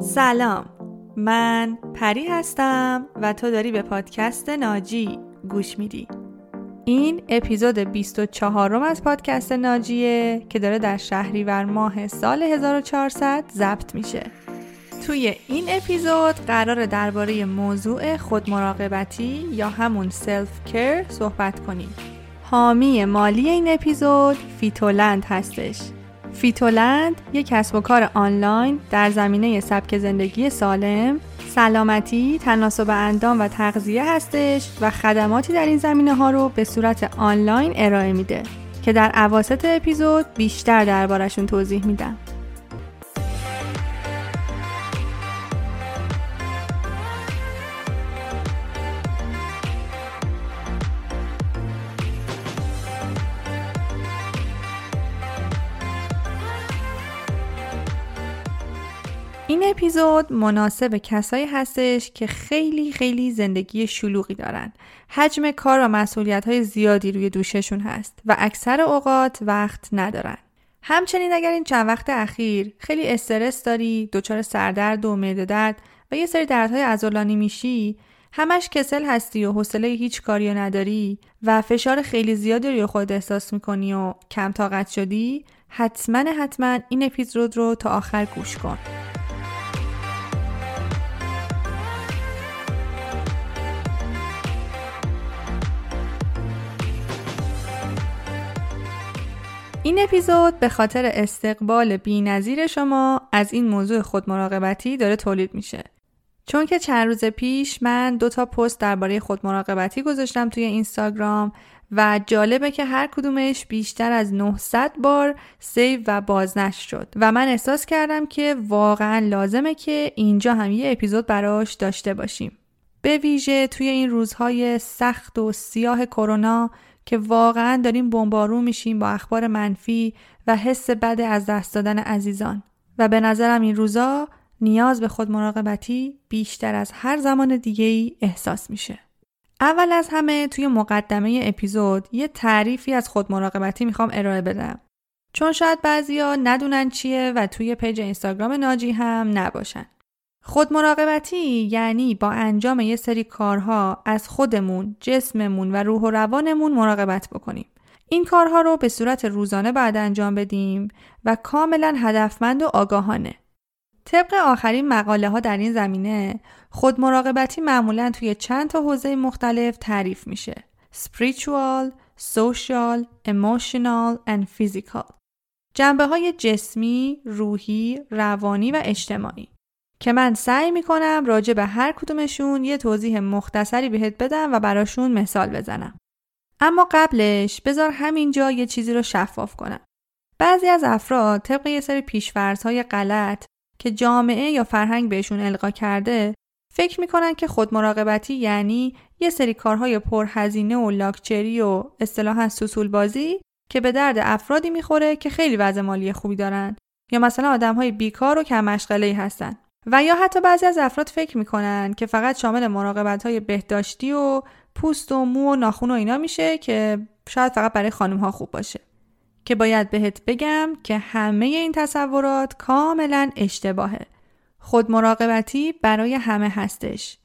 سلام. من پری هستم و تو داری به پادکست ناجی گوش میدی. این اپیزود 24 از پادکست ناجیه که داره در شهریور ماه سال 1400 ضبط میشه. توی این اپیزود قراره درباره موضوع خودمراقبتی یا همون self-care صحبت کنیم. حامی مالی این اپیزود فیتولند هستش. فیتولند یک کسب و کار آنلاین در زمینه سبک زندگی سالم، سلامتی، تناسب اندام و تغذیه هستش و خدماتی در این زمینه ها رو به صورت آنلاین ارائه میده که در عواست اپیزود بیشتر دربارشون توضیح میدم. این اپیزود مناسب کسایی هستش که خیلی خیلی زندگی شلوغی دارن. حجم کار و مسئولیت های زیادی روی دوششون هست و اکثر اوقات وقت ندارن. همچنین اگر این چند وقت اخیر خیلی استرس داری، دچار سردرد و معده درد و یه سری دردهای عضلانی میشی، همش کسل هستی و حوصله هیچ کاری نداری و فشار خیلی زیادی روی خود احساس می‌کنی و کم طاقت شدی، حتما حتما این اپیزود رو تا آخر گوش کن. این اپیزود به خاطر استقبال بینظیر شما از این موضوع خودمراقبتی داره تولید میشه. چون که چند روز پیش من دو تا پست درباره خودمراقبتی گذاشتم توی اینستاگرام و جالبه که هر کدومش بیشتر از 900 بار سیو و بازنشر شد و من احساس کردم که واقعا لازمه که اینجا هم یه اپیزود براش داشته باشیم. به ویژه توی این روزهای سخت و سیاه کرونا که واقعا داریم بمبارون میشیم با اخبار منفی و حس بد از دست دادن عزیزان و به نظرم این روزا نیاز به خود مراقبتی بیشتر از هر زمان دیگه ای احساس میشه. اول از همه توی مقدمه اپیزود یه تعریفی از خود مراقبتی می‌خوام ارائه بدم. چون شاید بعضیا ندونن چیه و توی پیج اینستاگرام ناجی هم نباشن. خود مراقبتی یعنی با انجام یه سری کارها از خودمون، جسممون و روح و روانمون مراقبت بکنیم. این کارها رو به صورت روزانه بعد انجام بدیم و کاملا هدفمند و آگاهانه. طبق آخرین مقاله ها در این زمینه خود مراقبتی معمولا توی چند تا حوزه مختلف تعریف میشه. spiritual, social, emotional and physical. جنبه های جسمی، روحی، روانی و اجتماعی. که من سعی می‌کنم راجع به هر کدومشون یه توضیح مختصری بهت بدم و براشون مثال بزنم. اما قبلش بذار همینجا یه چیزی رو شفاف کنم. بعضی از افراد طبق یه سری پیشفرزهای غلط که جامعه یا فرهنگ بهشون القا کرده فکر می‌کنن که خود مراقبتی یعنی یه سری کارهای پرهزینه و لاکچری و اصطلاحا سوسول بازی که به درد افرادی می‌خوره که خیلی وضع مالی خوبی دارن یا مثلا آدمهای بیکار و کم هستن و یا حتی بعضی از افراد فکر می‌کنن که فقط شامل مراقبت های بهداشتی و پوست و مو و ناخون و اینا میشه که شاید فقط برای خانم ها خوب باشه. که باید بهت بگم که همه این تصورات کاملا اشتباهه. خود مراقبتی برای همه هستش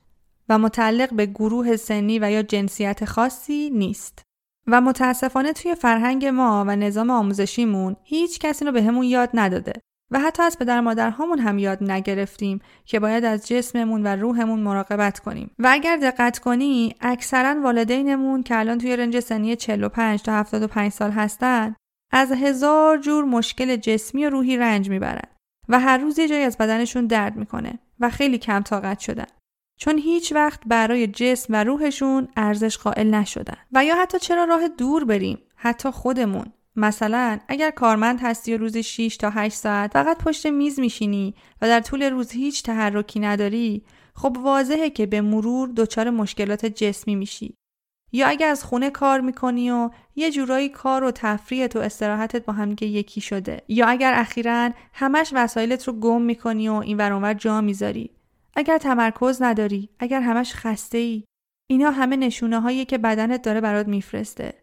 و متعلق به گروه سنی و یا جنسیت خاصی نیست. و متاسفانه توی فرهنگ ما و نظام آموزشیمون هیچ کسی رو به همون یاد نداده. و حتی از پدر مادرهامون هم یاد نگرفتیم که باید از جسممون و روحمون مراقبت کنیم. و اگر دقت کنی اکثرا والدینمون که الان توی رنج سنی 45 تا 75 سال هستن از هزار جور مشکل جسمی و روحی رنج می‌برن و هر روز یه جایی از بدنشون درد می‌کنه و خیلی کم طاقت شدن. چون هیچ وقت برای جسم و روحشون ارزش قائل نشدن. و یا حتی چرا راه دور بریم حتی خودمون. مثلا اگر کارمند هستی و روزی 6 تا 8 ساعت فقط پشت میز میشینی و در طول روز هیچ تحرکی نداری خب واضحه که به مرور دچار مشکلات جسمی میشی. یا اگر از خونه کار می‌کنی و یه جورایی کار و تفریحت و استراحتت با همدیگه یکی شده. یا اگر اخیرا همش وسایلت رو گم می‌کنی و این ورانور جا می‌ذاری. اگر تمرکز نداری اگر همش خسته ای اینا همه نشونه هایی که بدنت داره برات میفرسته.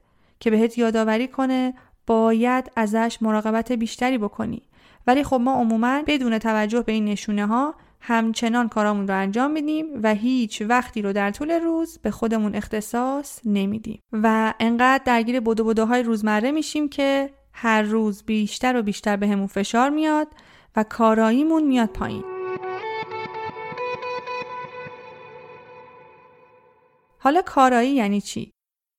که بهت یادآوری کنه باید ازش مراقبت بیشتری بکنی. ولی خب ما عموما بدون توجه به این نشونه ها همچنان کارامون رو انجام میدیم و هیچ وقتی رو در طول روز به خودمون اختصاص نمیدیم. و انقدر درگیر بدو بدوهای روزمره میشیم که هر روز بیشتر و بیشتر بهمون به فشار میاد و کاراییمون میاد پایین. حالا کارایی یعنی چی؟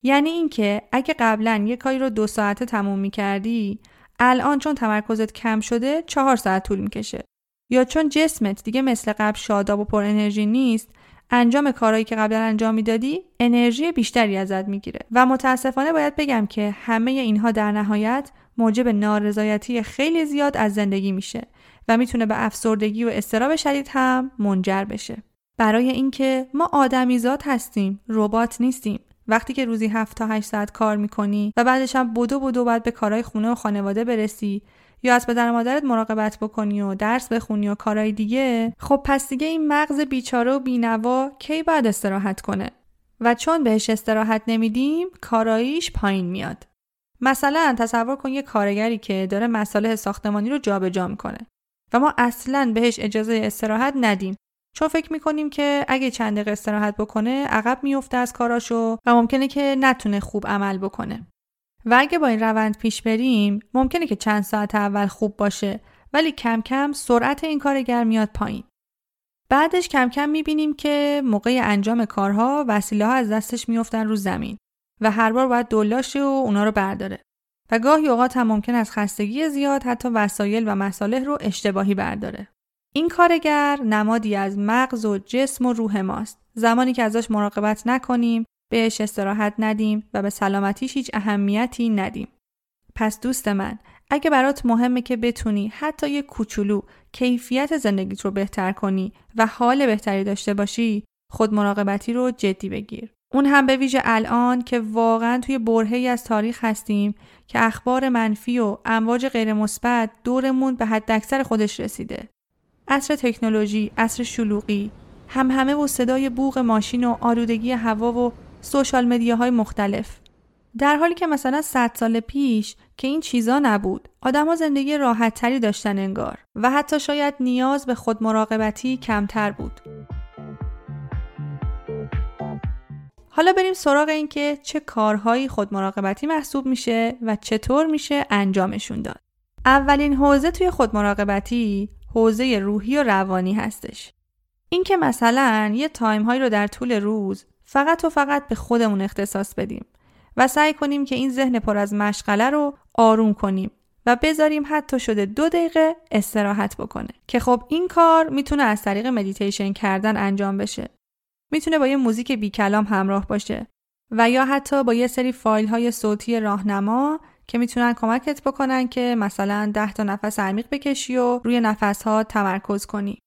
یعنی اینکه اگه قبلا یه کاری رو دو ساعته تموم می‌کردی الان چون تمرکزت کم شده چهار ساعت طول می‌کشه. یا چون جسمت دیگه مثل قبل شاداب و پر انرژی نیست انجام کارهایی که قبلا انجام می‌دادی انرژی بیشتری ازت می‌گیره. و متاسفانه باید بگم که همه اینها در نهایت موجب نارضایتی خیلی زیاد از زندگی میشه و می‌تونه به افسردگی و استراب شدید هم منجر بشه. برای اینکه ما آدمیزاد هستیم ربات نیستیم. وقتی که روزی 7 تا 8 ساعت کار می‌کنی و بعدش هم بدو بدو باید به کارهای خونه و خانواده برسی یا از پدر مادرت مراقبت بکنی و درس بخونی و کارهای دیگه خب پس دیگه این مغز بیچاره و بینوا کی باید استراحت کنه؟ و چون بهش استراحت نمیدیم کاراییش پایین میاد. مثلا تصور کن یه کارگری که داره مساله ساختمانی رو جابجا جا می‌کنه و ما اصلا بهش اجازه استراحت ندیم. چون فکر می‌کنیم که اگه چند دقیقه استراحت بکنه عقب میفته از کاراشو و ممکنه که نتونه خوب عمل بکنه. و اگه با این روند پیش بریم ممکنه که چند ساعت اول خوب باشه ولی کم کم سرعت این کارگر میاد پایین. بعدش کم کم می‌بینیم که موقع انجام کارها وسیله ها از دستش میفتن رو زمین و هر بار باید دلاشه و اونا رو برداره. و گاهی اوقات هم ممکن از خستگی زیاد حتی وسایل و مصالح رو اشتباهی برداره. این کارگر نمادی از مغز و جسم و روح ماست. زمانی که ازش مراقبت نکنیم بهش استراحت ندیم و به سلامتیش هیچ اهمیتی ندیم. پس دوست من اگه برات مهمه که بتونی حتی یه کوچولو کیفیت زندگیت رو بهتر کنی و حال بهتری داشته باشی خود مراقبتی رو جدی بگیر. اون هم به ویژه الان که واقعا توی برهی از تاریخ هستیم که اخبار منفی و امواج غیر مثبت دورمون به حد اکثر خودش رسیده. عصر تکنولوژی، عصر شلوغی، هم همه و صدای بوغ ماشین و آلودگی هوا و سوشال مدیاهای مختلف. در حالی که مثلا 100 سال پیش که این چیزا نبود آدما زندگی راحت تری داشتن انگار و حتی شاید نیاز به خود مراقبتی کمتر بود حالا بریم سراغ این که چه کارهایی خود مراقبتی محسوب میشه و چطور میشه انجامشون داد اولین حوزه توی خود مراقبتی حوزه روحی و روانی هستش. اینکه مثلا یه time هایی رو در طول روز فقط و فقط به خودمون اختصاص بدیم و سعی کنیم که این ذهن پر از مشغله رو آروم کنیم و بذاریم حتی شده دو دقیقه استراحت بکنه که خب این کار می‌تونه از طریق مدیتیشن کردن انجام بشه. می‌تونه با یه موزیک بی کلام همراه باشه و یا حتی با یه سری فایل های صوتی راهنما که می‌تونن کمکت بکنن که مثلا ده تا نفس عمیق بکشی و روی نفس ها تمرکز کنی.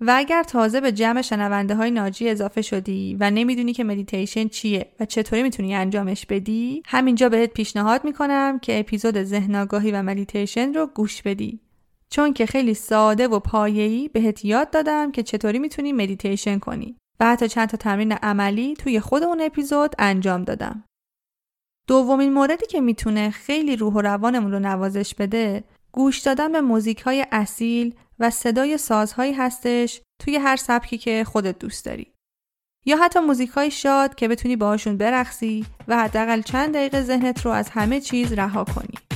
و اگر تازه به جمع شنونده های ناجی اضافه شدی و نمی‌دونی که مدیتیشن چیه و چطوری می‌تونی انجامش بدی همینجا بهت پیشنهاد می‌کنم که اپیزود ذهن آگاهی و مدیتیشن رو گوش بدی. چون که خیلی ساده و پایه‌ای بهت یاد دادم که چطوری می‌تونی مدیتیشن کنی. و حتی چند تا تمرین عملی توی خود اون اپیزود انجام دادم. دومین موردی که می‌تونه خیلی روح و روانمون رو نوازش بده گوش دادن به موزیک های اصیل و صدای سازهایی هستش توی هر سبکی که خودت دوست داری. یا حتی موزیک های شاد که بتونی باهاشون برقصی و حداقل چند دقیقه ذهنت رو از همه چیز رها کنی.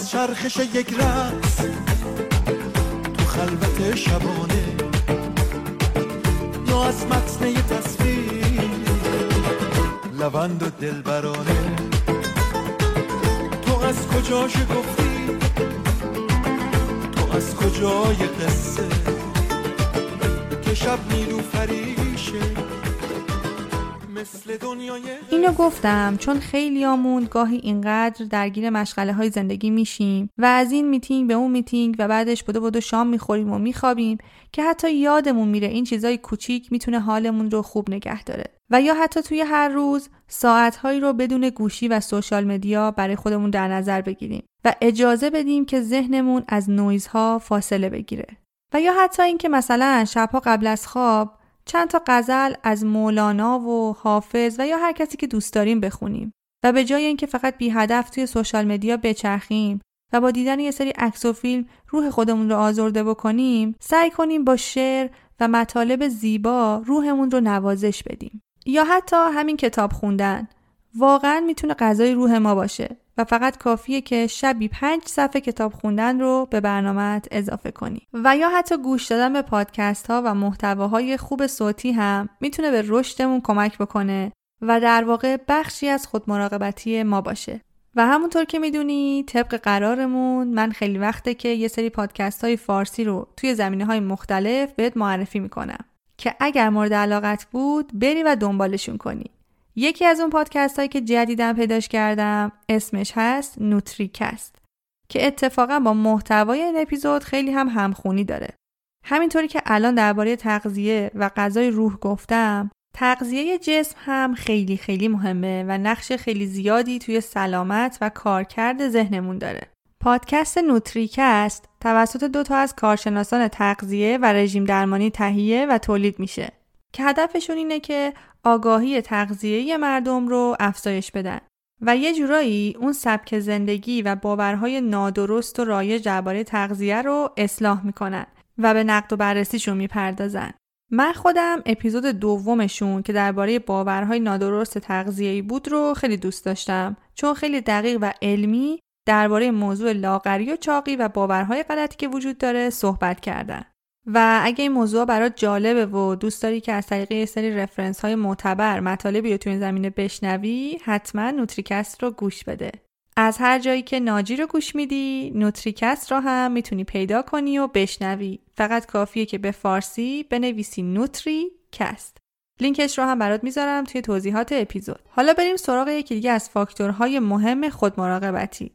از چرخش یک رقص تو خلوت شبانه. یا از متن تصویر لوند و دلبرانه. تو از کجا گفتی؟ تو از کجای قصه؟ که شب نیلو فریشه اینو گفتم چون خیلیامون گاهی اینقدر درگیر مشغله های زندگی میشیم و از این میتینگ به اون میتینگ و بعدش بدو بدو شام می‌خوریم و میخوابیم که حتی یادمون میره این چیزای کوچیک می‌تونه حالمون رو خوب نگه داره. و یا حتی توی هر روز ساعتهایی رو بدون گوشی و social media برای خودمون در نظر بگیریم و اجازه بدیم که ذهنمون از نویزها فاصله بگیره. و یا حتی اینکه مثلا شبها قبل از خواب چند تا غزل از مولانا و حافظ و یا هر کسی که دوست داریم بخونیم. و به جای اینکه فقط بی هدف توی سوشال مدیا بچرخیم و با دیدن یه سری عکس و فیلم روح خودمون رو آزرده بکنیم سعی کنیم با شعر و مطالب زیبا روحمون رو نوازش بدیم. یا حتی همین کتاب خوندن. واقعا می‌تونه غذای روح ما باشه. و فقط کافیه که شبی پنج صفحه کتاب خوندن رو به برنامهت اضافه کنی. و یا حتی گوش دادن به پادکست ها و محتواهای خوب صوتی هم می‌تونه به رشدمون کمک بکنه و در واقع بخشی از خود مراقبتی ما باشه. و همونطور که می‌دونی طبق قرارمون من خیلی وقته که یه سری پادکست های فارسی رو توی زمینه های مختلف بهت معرفی می‌کنم که اگر مورد علاقت بود بری و دنبالشون کنی. یکی از اون پادکست هایی که جدیدن پیداش کردم اسمش هست نوتریکست که اتفاقا با محتوای این اپیزود خیلی هم همخونی داره همینطوری که الان درباره تغذیه و غذای روح گفتم تغذیه جسم هم خیلی خیلی مهمه و نقش خیلی زیادی توی سلامت و کارکرد ذهنمون داره. پادکست نوتریکست توسط دو تا از کارشناسان تغذیه و رژیم درمانی تهیه و تولید میشه که هدفشون اینه که آگاهی تغذیه مردم رو افزایش بدن و یه جورایی اون سبک زندگی و باورهای نادرست و رایج درباره تغذیه رو اصلاح می‌کنن و به نقد و بررسیشون می‌پردازن. من خودم اپیزود دومشون که درباره باورهای نادرست تغذیه‌ای بود رو خیلی دوست داشتم چون خیلی دقیق و علمی درباره موضوع لاغری و چاقی و باورهای غلطی که وجود داره صحبت کردن. و اگه این موضوع برات جالبه و دوست داری که از طریق یه سری reference های معتبر مطالبی رو تو این زمینه بشنوی حتما نوتریکست رو گوش بده. از هر جایی که ناجی رو گوش میدی نوتریکست رو هم می‌تونی پیدا کنی و بشنوی. فقط کافیه که به فارسی بنویسی نوتری کست لینکش رو هم برات می‌ذارم توی توضیحات اپیزود. حالا بریم سراغ یکی دیگه از فاکتورهای مهم خود مراقبتی.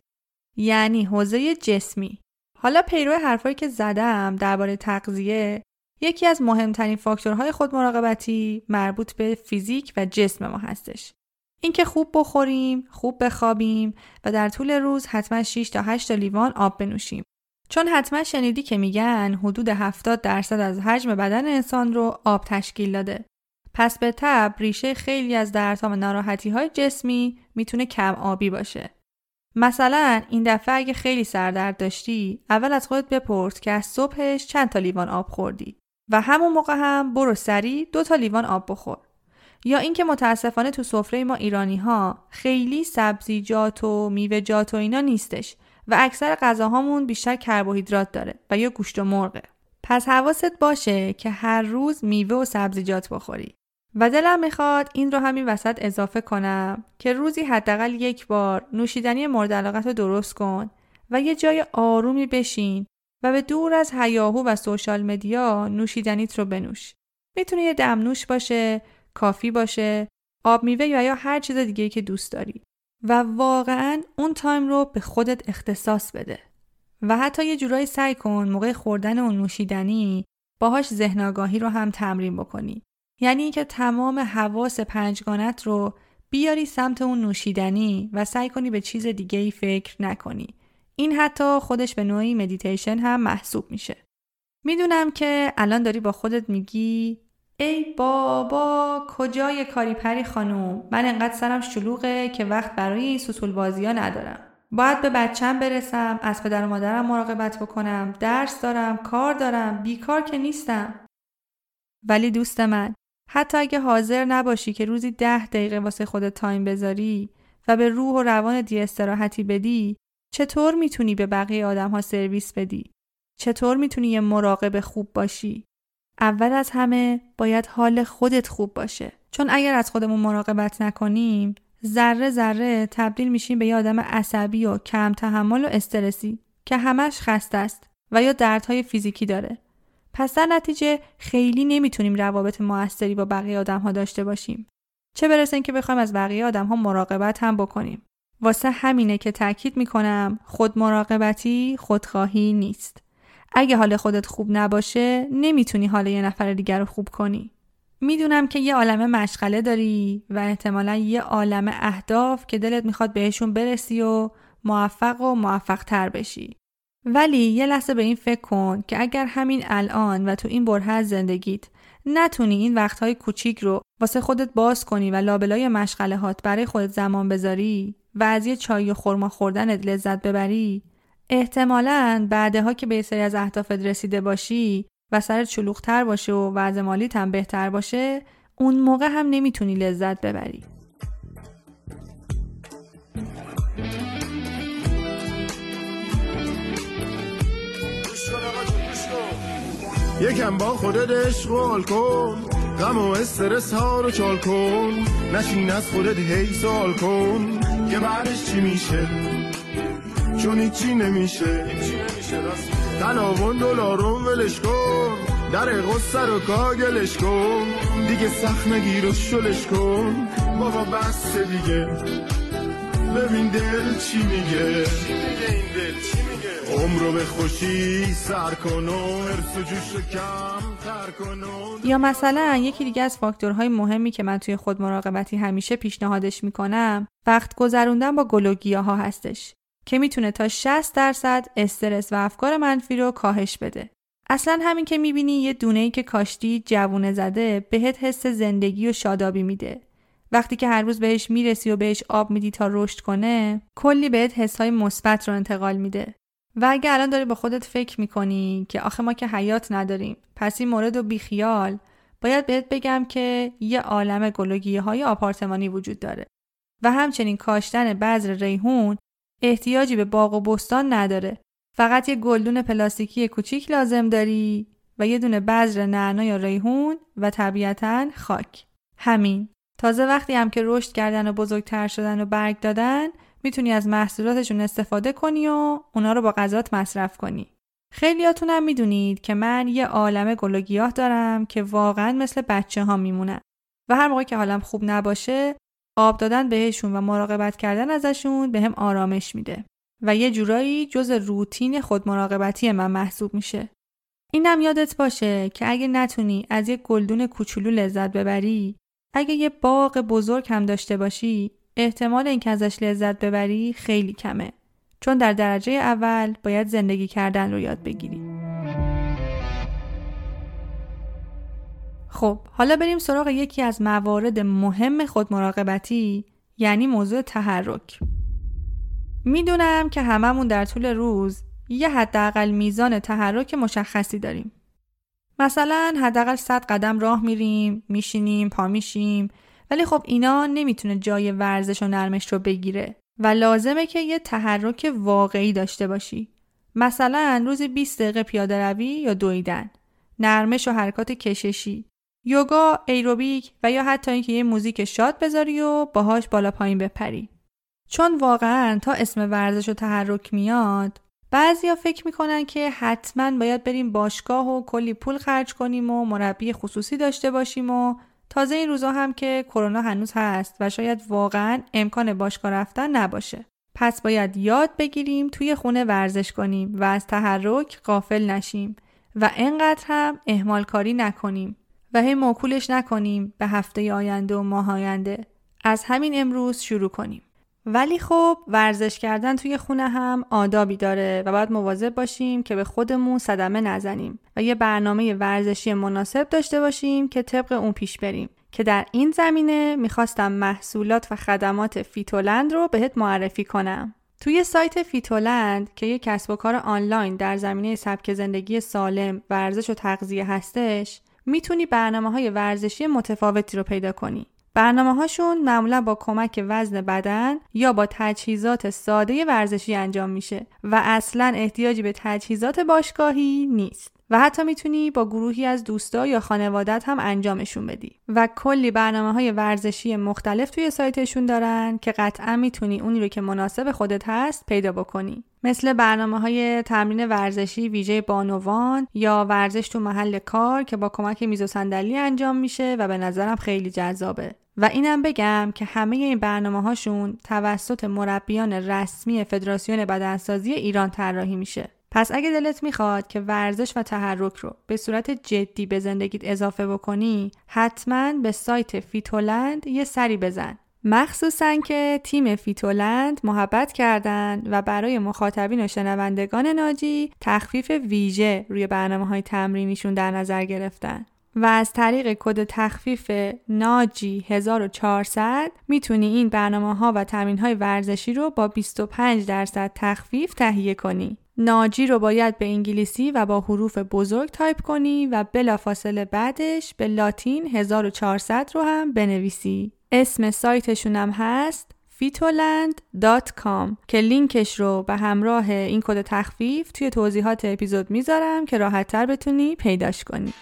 یعنی حوزه جسمی. حالا پیرو حرفایی که زدم درباره تغذیه یکی از مهمترین فاکتورهای خود مراقبتی مربوط به فیزیک و جسم ما هستش. اینکه خوب بخوریم، خوب بخوابیم و در طول روز حتما 6 تا 8 تا لیوان آب بنوشیم. چون حتما شنیدی که میگن حدود 70 درصد از حجم بدن انسان رو آب تشکیل داده. پس به تب ریشه خیلی از دردها و ناراحتی جسمی می‌تونه کم آبی باشه. مثلا این دفعه اگه خیلی سردرد داشتی اول از خودت بپرس که از صبحش چند تا لیوان آب خوردی و همون موقع هم برو سری دو تا لیوان آب بخور. یا اینکه متاسفانه تو سفره ما ایرانی ها خیلی سبزیجات و میوه‌جات و اینا نیستش و اکثر غذاهامون بیشتر کربوهیدرات داره و یا گوشت و مرغه. پس حواست باشه که هر روز میوه و سبزیجات بخوری. و دلم می‌خواد این رو همین وسط اضافه کنم که روزی حداقل یک بار نوشیدنی مورد علاقت رو درست کن و یه جای آرومی بشین و به دور از هیاهو و social media نوشیدنیت رو بنوش. می‌تونه یه دمنوش باشه، coffee باشه، آب میوه یا هر چیز دیگه که دوست داری. و واقعا اون time رو به خودت اختصاص بده. و حتی یه جورایی سعی کن موقع خوردن اون نوشیدنی باهاش ذهن آگاهی رو هم تمرین بکنی. یعنی اینکه تمام حواس پنجگانت رو بیاری سمت اون نوشیدنی و سعی کنی به چیز دیگه ای فکر نکنی. این حتی خودش به نوعی مدیتیشن هم محسوب میشه. می‌دونم که الان داری با خودت میگی ای بابا کجای کاری پری خانوم من انقدر سرم شلوغه که وقت برای این سوسول بازی ها ندارم. باید به بچم برسم از پدر و مادرم مراقبت بکنم درس دارم کار دارم بیکار که نیستم ولی دوست من حتی اگه حاضر نباشی که روزی ده دقیقه واسه خودت تایم بذاری و به روح و روان دی استراحتی بدی چطور می‌تونی به بقیه آدم ها سرویس بدی؟ چطور می‌تونی یه مراقب خوب باشی؟ اول از همه باید حال خودت خوب باشه چون اگر از خودمون مراقبت نکنیم ذره ذره تبدیل میشیم به یه آدم عصبی و کم تحمل و استرسی که همش خسته است و یا دردهای فیزیکی داره پس در نتیجه خیلی نمی‌تونیم روابط موثری با بقیه آدم ها داشته باشیم. چه برسه اینکه بخوایم از بقیه آدم ها مراقبت هم بکنیم. واسه همینه که تاکید می‌کنم خود مراقبتی خودخواهی نیست. اگه حال خودت خوب نباشه نمی‌تونی حال یه نفر دیگر رو خوب کنی. می‌دونم که یه عالم مشغله داری و احتمالا یه عالم اهداف که دلت می‌خواد بهشون برسی و موفق و موفق تر بشی. ولی یه لحظه به این فکر کن که اگر همین الان و تو این بره از زندگیت نتونی این وقتهای کوچیک رو واسه خودت باز کنی و لابلای مشغله برای خودت زمان بذاری و از یه چای و خورما خوردنت لذت ببری احتمالا بعدها که به سری از اهدافت رسیده باشی و سرت شلوغتر باشه و وضع مالیت هم بهتر باشه اون موقع هم نمی‌تونی لذت ببری. یکم با خودت اشغال کن. غم و استرس ها رو چال کن. نشین از خودت هی سوال کن. که بعدش چی میشه؟ چون هیچی نمیشه. تلاون دلارون ولش کن. در قصه رو کاگلش کن. دیگه سخت نگیر و شلش کن. بابا بس دیگه. ببین دل چی میگه. این دل؟ چی میگه عمرو به خوشی سر کن و ارس و جوش کم تر و یا مثلا یکی دیگه از فاکتورهای مهمی که من توی خود مراقبتی همیشه پیشنهادش می‌کنم وقت گذروندن با گلوگیا ها هستش که می‌تونه تا 60 درصد استرس و افکار منفی رو کاهش بده. اصلا همین که می‌بینی یه دونه که کاشتی جوونه زده بهت حس زندگی و شادابی میده. وقتی که هر روز بهش می‌رسی و بهش آب میدی تا رشد کنه کلی بهت حسهای مثبت رو انتقال میده. و اگه الان داری با خودت فکر می‌کنی که آخه ما که حیات نداریم پس این مورد و بیخیال باید بهت بگم که یه عالم گلوگیه های آپارتمانی وجود داره و همچنین کاشتن بذر ریحون احتیاجی به باغ و بستان نداره. فقط یه گلدون پلاستیکی کوچیک لازم داری و یه دونه بذر نعنا یا ریحون و طبیعتا خاک. همین. تازه وقتی هم که رشد کردن و بزرگتر شدن و برگ دادن می‌تونی از محصولاتشون استفاده کنی و اونا رو با غذات مصرف کنی. خیلیاتون هم می‌دونید که من یه عالم گل و گیاه دارم که واقعا مثل بچه ها میمونن و هر موقع که حالم خوب نباشه آب دادن بهشون و مراقبت کردن ازشون به هم آرامش میده و یه جورایی جز روتین خود مراقبتی من محسوب میشه. اینم یادت باشه که اگه نتونی از یه گلدون کوچولو لذت ببری، اگه یه باغ بزرگ هم داشته باشی، احتمال اینکه ازش لذت ببری خیلی کمه. چون در درجه اول باید زندگی کردن رو یاد بگیری. خب حالا بریم سراغ یکی از موارد مهم خود مراقبتی یعنی موضوع تحرک می‌دونم که هممون در طول روز یه حداقل میزان تحرک مشخصی داریم مثلا حداقل 100 قدم راه میریم میشینیم پا میشیم ولی خب اینا نمی‌تونه جای ورزش و نرمش رو بگیره و لازمه که یه تحرک واقعی داشته باشی مثلا روزی 20 دقیقه پیاده روی یا دویدن نرمش و حرکات کششی یوگا، ایروبیک و یا حتی اینکه یه موزیک شاد بذاری و باهاش بالا پایین بپری. چون واقعا تا اسم ورزش و تحرک میاد بعضیا فکر می‌کنن که حتما باید بریم باشگاه و کلی پول خرج کنیم و مربی خصوصی داشته باشیم و تازه این روزا هم که کرونا هنوز هست و شاید واقعا امکان باشگاه رفتن نباشه. پس باید یاد بگیریم توی خونه ورزش کنیم و از تحرک غافل نشیم و انقدر هم اهمال کاری نکنیم و هی موکولش نکنیم به هفته آینده و ماه آینده از همین امروز شروع کنیم ولی خب ورزش کردن توی خونه هم آدابی داره و باید مواظب باشیم که به خودمون صدمه نزنیم و یه برنامه ورزشی مناسب داشته باشیم که طبق اون پیش بریم که در این زمینه می‌خواستم محصولات و خدمات فیتولند رو بهت معرفی کنم توی سایت فیتولند که یک کسب و کار آنلاین در زمینه سبک زندگی سالم، ورزش و تغذیه هستش می‌تونی برنامه های ورزشی متفاوتی رو پیدا کنی. برنامه هاشون معمولا با کمک وزن بدن یا با تجهیزات ساده ورزشی انجام میشه و اصلا احتیاجی به تجهیزات باشگاهی نیست. و حتی می‌تونی با گروهی از دوستا یا خانوادت هم انجامشون بدی و کلی برنامه های ورزشی مختلف توی سایتشون دارن که قطعا می‌تونی اونی رو که مناسب خودت هست پیدا بکنی مثل برنامه های تمرین ورزشی ویژه بانوان یا ورزش تو محل کار که با کمک میز و صندلی انجام میشه و به نظرم خیلی جذابه. و اینم بگم که همه این برنامه هاشون توسط مربیان رسمی فدراسیون بدنسازی ایران طراحی میشه. پس اگه دلت می‌خواد که ورزش و تحرک رو به صورت جدی به زندگیت اضافه بکنی حتما به سایت فیتولند یه سری بزن. مخصوصا که تیم فیتولند محبت کردند و برای مخاطبین و شنوندگان ناجی تخفیف ویژه روی برنامه های تمرینیشون در نظر گرفتن. و از طریق کد تخفیف ناجی 1400 می‌تونی این برنامه ها و تمرین های ورزشی رو با 25 درصد تخفیف تهیه کنی. ناجی رو باید به انگلیسی و با حروف بزرگ تایپ کنی و بلافاصله بعدش به لاتین 1400 رو هم بنویسی. اسم سایتشون هم هست fitoland.com که لینکش رو به همراه این کد تخفیف توی توضیحات اپیزود می‌ذارم که راحتتر بتونی پیداش کنی.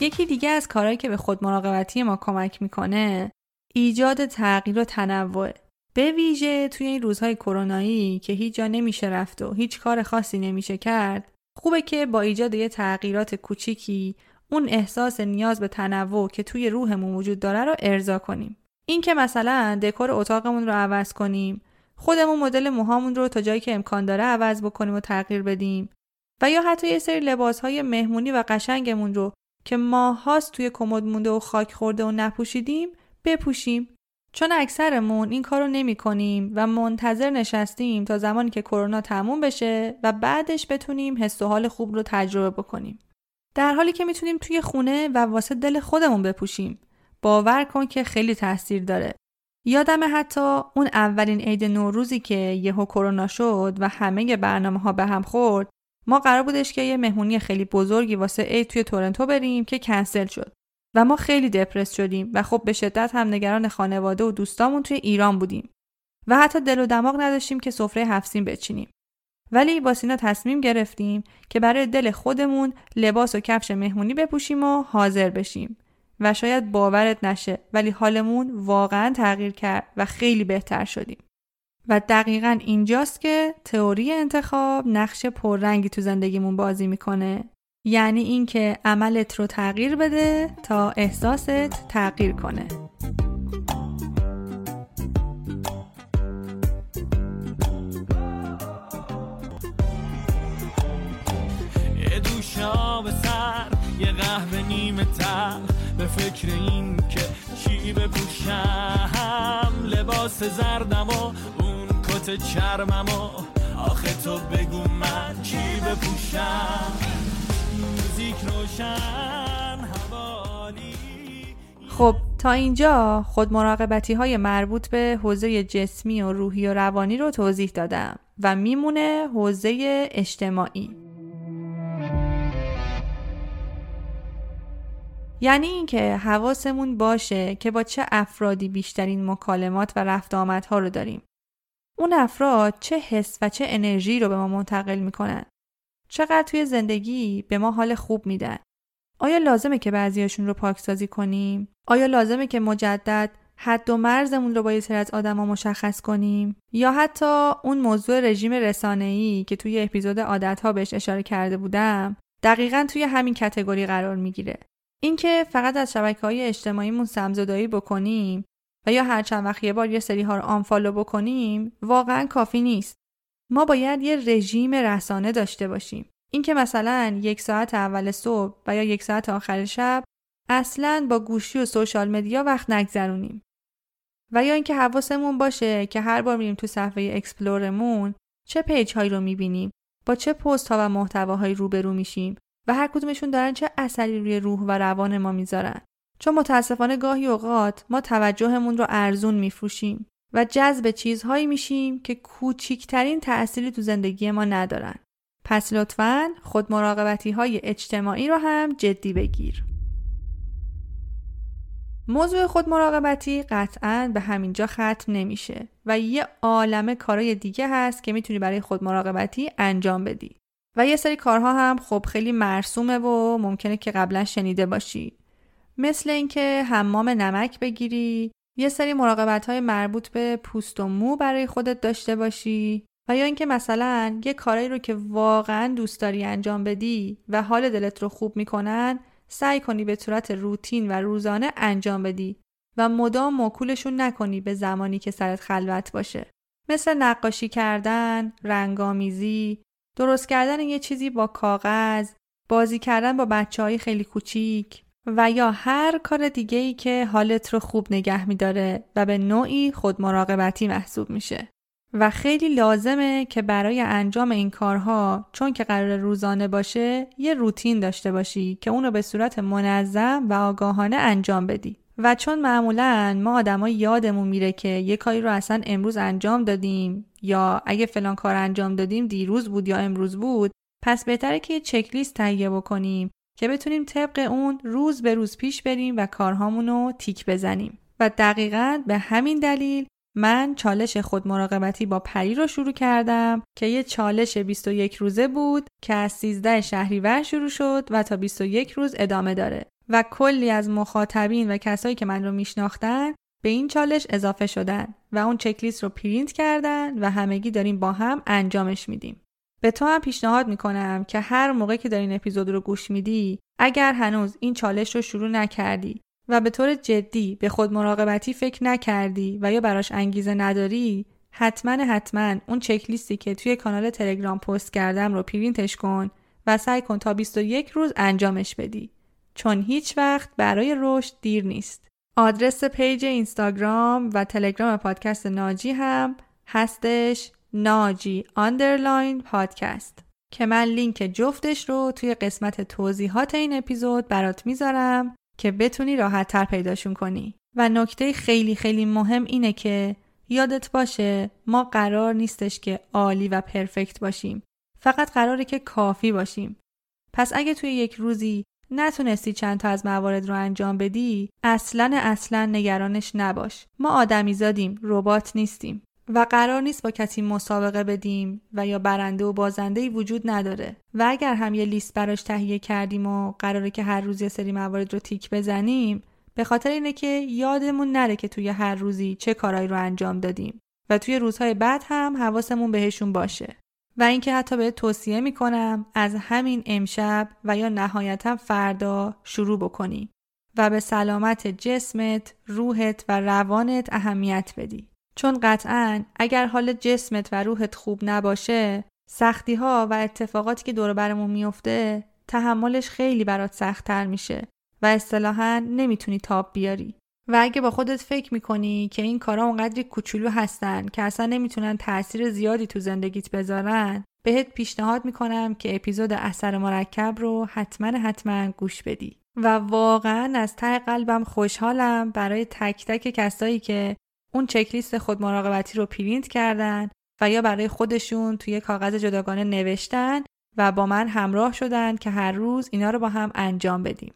یکی دیگه از کارهایی که به خود مراقبتی ما کمک می‌کنه ایجاد تغییر و تنوع. به ویژه توی این روزهای کرونایی که هیچ جا نمیشه رفت و هیچ کار خاصی نمیشه کرد خوبه که با ایجاد یه تغییرات کوچیکی اون احساس نیاز به تنوع که توی روحمون وجود داره رو ارضا کنیم. این که مثلا دکور اتاقمون رو عوض کنیم خودمون مدل موهامون رو تا جایی که امکان داره عوض بکنیم و تغییر بدیم و یا حتی یه سری لباس های مهمونی و قشنگمون رو که ماهاست توی کمد مونده و خاک خورده و نپوشیدیم بپوشیم چون اکثرمون این کارو نمی کنیم و منتظر نشستیم تا زمانی که کرونا تموم بشه و بعدش بتونیم حس و حال خوب رو تجربه بکنیم. در حالی که می‌تونیم توی خونه و واسه دل خودمون بپوشیم. باور کن که خیلی تاثیر داره. یادم حتی اون اولین عید نوروزی که یهو کرونا شد و همه برنامه ها به هم خورد ما قرار بودش که یه مهمونی خیلی بزرگی واسه عید توی تورنتو بریم که کنسل شد. و ما خیلی دپرس شدیم و خب به شدت هم نگران خانواده و دوستامون توی ایران بودیم. و حتی دل و دماغ نداشتیم که سفره هفسین بچینیم. ولی با سینا تصمیم گرفتیم که برای دل خودمون لباس و کفش مهمونی بپوشیم و حاضر بشیم. و شاید باورت نشه ولی حالمون واقعا تغییر کرد و خیلی بهتر شدیم. و دقیقا اینجاست که تئوری انتخاب نقش پررنگی تو زندگیمون بازی می‌کنه. یعنی اینکه عملت رو تغییر بده تا احساست تغییر کنه. سر یه قهوه نیمه به فکر این که چی بپوشم لباس زردم و کت چرمم و آخه تو بگو من چی بپوشم. موزیک روشن حوالی. خب تا اینجا خود مراقبتی های مربوط به حوزه جسمی و روحی و روانی رو توضیح دادم و میمونه حوزه اجتماعی. یعنی اینکه حواسمون باشه که با چه افرادی بیشترین مکالمات و رفت آمدها رو داریم. اون افراد چه حس و چه انرژی رو به ما منتقل می‌کنن. چقدر توی زندگی به ما حال خوب میدن. آیا لازمه که بعضیاشون رو پاکسازی کنیم؟ آیا لازمه که مجدد حد و مرزمون رو با یه سری از آدما مشخص کنیم یا حتی اون موضوع رژیم رسانه‌ای که توی اپیزود عادت‌ها بهش اشاره کرده بودم دقیقا توی همین category قرار می‌گیره اینکه فقط از شبکه های اجتماعیمون سم‌زدایی بکنیم و یا هر چند وقت یه بار یه سری ها رو unfollow بکنیم واقعا کافی نیست. ما باید یه رژیم رسانه داشته باشیم. اینکه مثلا یک ساعت اول صبح و یا یک ساعت آخر شب اصلا با گوشی و social media وقت نگذرونیم. و یا اینکه حواسمون باشه که هر بار میریم تو صفحه explore مون چه پیج هایی رو می‌بینیم با چه پست ها و محتواهایی روبرو میشیم و هر کدومشون دارن چه اثری روی روح و روان ما می‌ذارن. چون متاسفانه گاهی اوقات ما توجهمون رو ارزون میفروشیم و جذب چیزهایی میشیم که کوچیکترین تأثیری تو زندگی ما ندارن. پس لطفا خود مراقبتی های اجتماعی رو هم جدی بگیر. موضوع خود مراقبتی قطعا به همینجا ختم نمیشه و یه عالمه کارای دیگه هست که می‌تونی برای خود مراقبتی انجام بدی. و یه سری کارها هم خب خیلی مرسومه و ممکنه که قبلا شنیده باشی. مثل اینکه حمام نمک بگیری یه سری مراقبت های مربوط به پوست و مو برای خودت داشته باشی و یا اینکه مثلا یه کارایی رو که واقعا دوست داری انجام بدی و حال دلت رو خوب می‌کنن سعی کنی به صورت روتین و روزانه انجام بدی و مدام موکولشون نکنی به زمانی که سرت خلوت باشه. مثل نقاشی کردن، رنگامیزی، درست کردن یه چیزی با کاغذ، بازی کردن با بچه های خیلی کوچیک. و یا هر کار دیگه ای که حالت رو خوب نگه میداره و به نوعی خود مراقبتی محسوب میشه. و خیلی لازمه که برای انجام این کارها چون که قرار روزانه باشه یه روتین داشته باشی که اونو به صورت منظم و آگاهانه انجام بدی. و چون معمولا ما آدما یادمون میره که یه کاری رو اصلا امروز انجام دادیم یا اگه فلان کار انجام دادیم دیروز بود یا امروز بود پس بهتره که یه چکلیست تهیه بکنیم که بتونیم طبق اون روز به روز پیش بریم و کارهامون رو تیک بزنیم و دقیقا به همین دلیل من چالش خود مراقبتی با پری رو شروع کردم که یه چالش 21 روزه بود که از 13 شهریور شروع شد و تا 21 روز ادامه داره و کلی از مخاطبین و کسایی که من رو میشناختن به این چالش اضافه شدن و اون چکلیست رو پرینت کردن و همگی داریم با هم انجامش میدیم. به تو هم پیشنهاد می‌کنم که هر موقع که دارین اپیزود رو گوش میدی اگر هنوز این چالش رو شروع نکردی و به طور جدی به خود مراقبتی فکر نکردی و یا براش انگیزه نداری حتما حتما اون چکلیستی که توی کانال تلگرام پست کردم رو پرینتش کن و سعی کن تا 21 روز انجامش بدی. چون هیچ وقت برای رشد دیر نیست. آدرس page اینستاگرام و تلگرام پادکست ناجی هم هستش. ناجی underline پادکست که من لینک جفتش رو توی قسمت توضیحات این اپیزود برات می‌ذارم که بتونی راحت تر پیداشون کنی. و نکته خیلی خیلی مهم اینه که یادت باشه ما قرار نیستش که عالی و perfect باشیم. فقط قراره که کافی باشیم. پس اگه توی یک روزی نتونستی چند تا از موارد رو انجام بدی اصلا اصلا نگرانش نباش. ما آدمی زادیم ربات نیستیم. و قرار نیست با کسی مسابقه بدیم و یا برنده و بازنده وجود نداره و اگر هم یه لیست براش تهیه کردیم و قراره که هر روز یه سری موارد رو تیک بزنیم به خاطر اینه که یادمون نره که توی هر روزی چه کارایی رو انجام دادیم و توی روزهای بعد هم حواسمون بهشون باشه و اینکه حتی به توصیه می‌کنم از همین امشب و یا نهایتا فردا شروع بکنی و به سلامت جسمت، روحت و روانت اهمیت بدی. چون قطعا اگر حال جسمت و روحت خوب نباشه سختی ها و اتفاقاتی که دور برمون میفته تحملش خیلی برات سختتر میشه و اصطلاحا نمی‌تونی تاب بیاری. و اگه با خودت فکر می‌کنی که این کارا اونقدری کوچولو هستن که اصلا نمی‌تونن تاثیر زیادی تو زندگیت بذارن بهت پیشنهاد می‌کنم که اپیزود اثر مرکب رو حتما حتما گوش بدی. و واقعا از ته قلبم خوشحالم برای تک تک کسایی که اون چکلیست خود مراقبتی رو پرینت کردن و یا برای خودشون توی کاغذ جداگانه نوشتن و با من همراه شدن که هر روز اینا رو با هم انجام بدیم.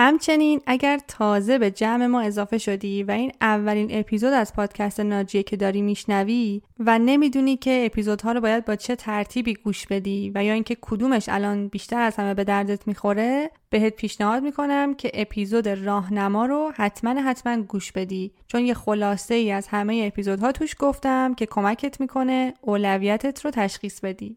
همچنین اگر تازه به جمع ما اضافه شدی و این اولین اپیزود از پادکست ناجیه که داری میشنوی و نمی‌دونی که اپیزودها رو باید با چه ترتیبی گوش بدی و یا اینکه کدومش الان بیشتر از همه به دردت می‌خوره بهت پیشنهاد می‌کنم که اپیزود راهنما رو حتما حتما گوش بدی. چون یه خلاصه ای از همه اپیزودها توش گفتم که کمکت می‌کنه اولویتت رو تشخیص بدی.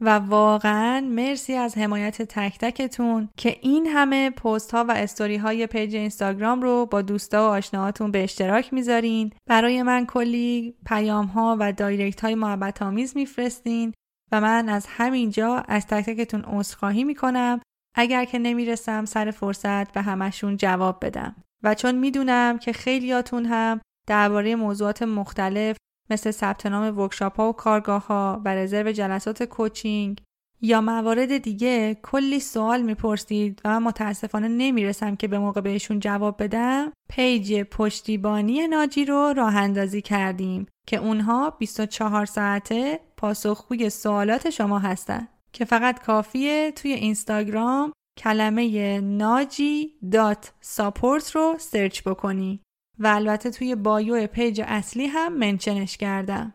و واقعا مرسی از حمایت تک تکتون که این همه پست ها و استوری های page اینستاگرام رو با دوستا و آشناهاتون به اشتراک می‌ذارین. برای من کلی پیام ها و direct های محبت آمیز میفرستین و من از همینجا از تک تکتون عذرخواهی می‌کنم. اگر که نمی‌رسم سر فرصت به همشون جواب بدم. و چون می‌دونم که خیلیاتون هم درباره موضوعات مختلف مثل ثبت نام workshop ها و کارگاه ها و رزرو جلسات coaching یا موارد دیگه کلی سوال می‌پرسید و من متاسفانه نمی‌رسم که به موقع بهشون جواب بدم. page پشتیبانی ناجی رو راه اندازی کردیم که اونها 24 ساعته پاسخگوی سوالات شما هستن که فقط کافیه توی اینستاگرام کلمه ناجی dot support رو search بکنی. و البته توی bio page اصلی هم mention ش کردم.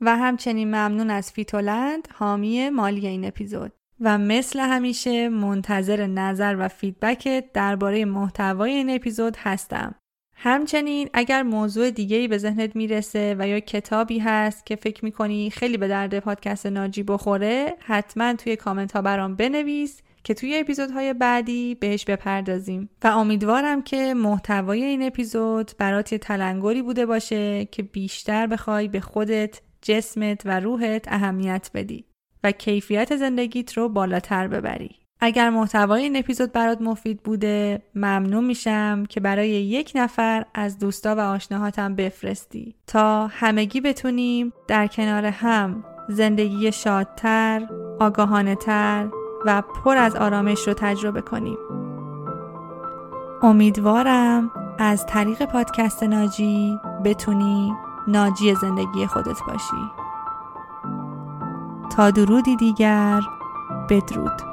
و همچنین ممنون از فیتولند حامی مالی این اپیزود. و مثل همیشه منتظر نظر و feedback ت درباره محتوای این اپیزود هستم. همچنین اگر موضوع دیگه‌ای به ذهنت می‌رسه و یا کتابی هست که فکر می‌کنی خیلی به درد پادکست ناجی بخوره حتما توی کامنت ها برام بنویس که توی اپیزودهای بعدی بهش بپردازیم و امیدوارم که محتوای این اپیزود برات یه تلنگری بوده باشه که بیشتر بخوای به خودت، جسمت و روحت اهمیت بدی و کیفیت زندگیت رو بالاتر ببری. اگر محتوای این اپیزود برات مفید بوده ممنون میشم که برای یک نفر از دوستا و آشناهاتم بفرستی تا همگی بتونیم در کنار هم زندگی شادتر، آگاهانه تر و پر از آرامش رو تجربه کنیم. امیدوارم از طریق پادکست ناجی بتونی ناجی زندگی خودت باشی. تا درودی دیگر بدرود.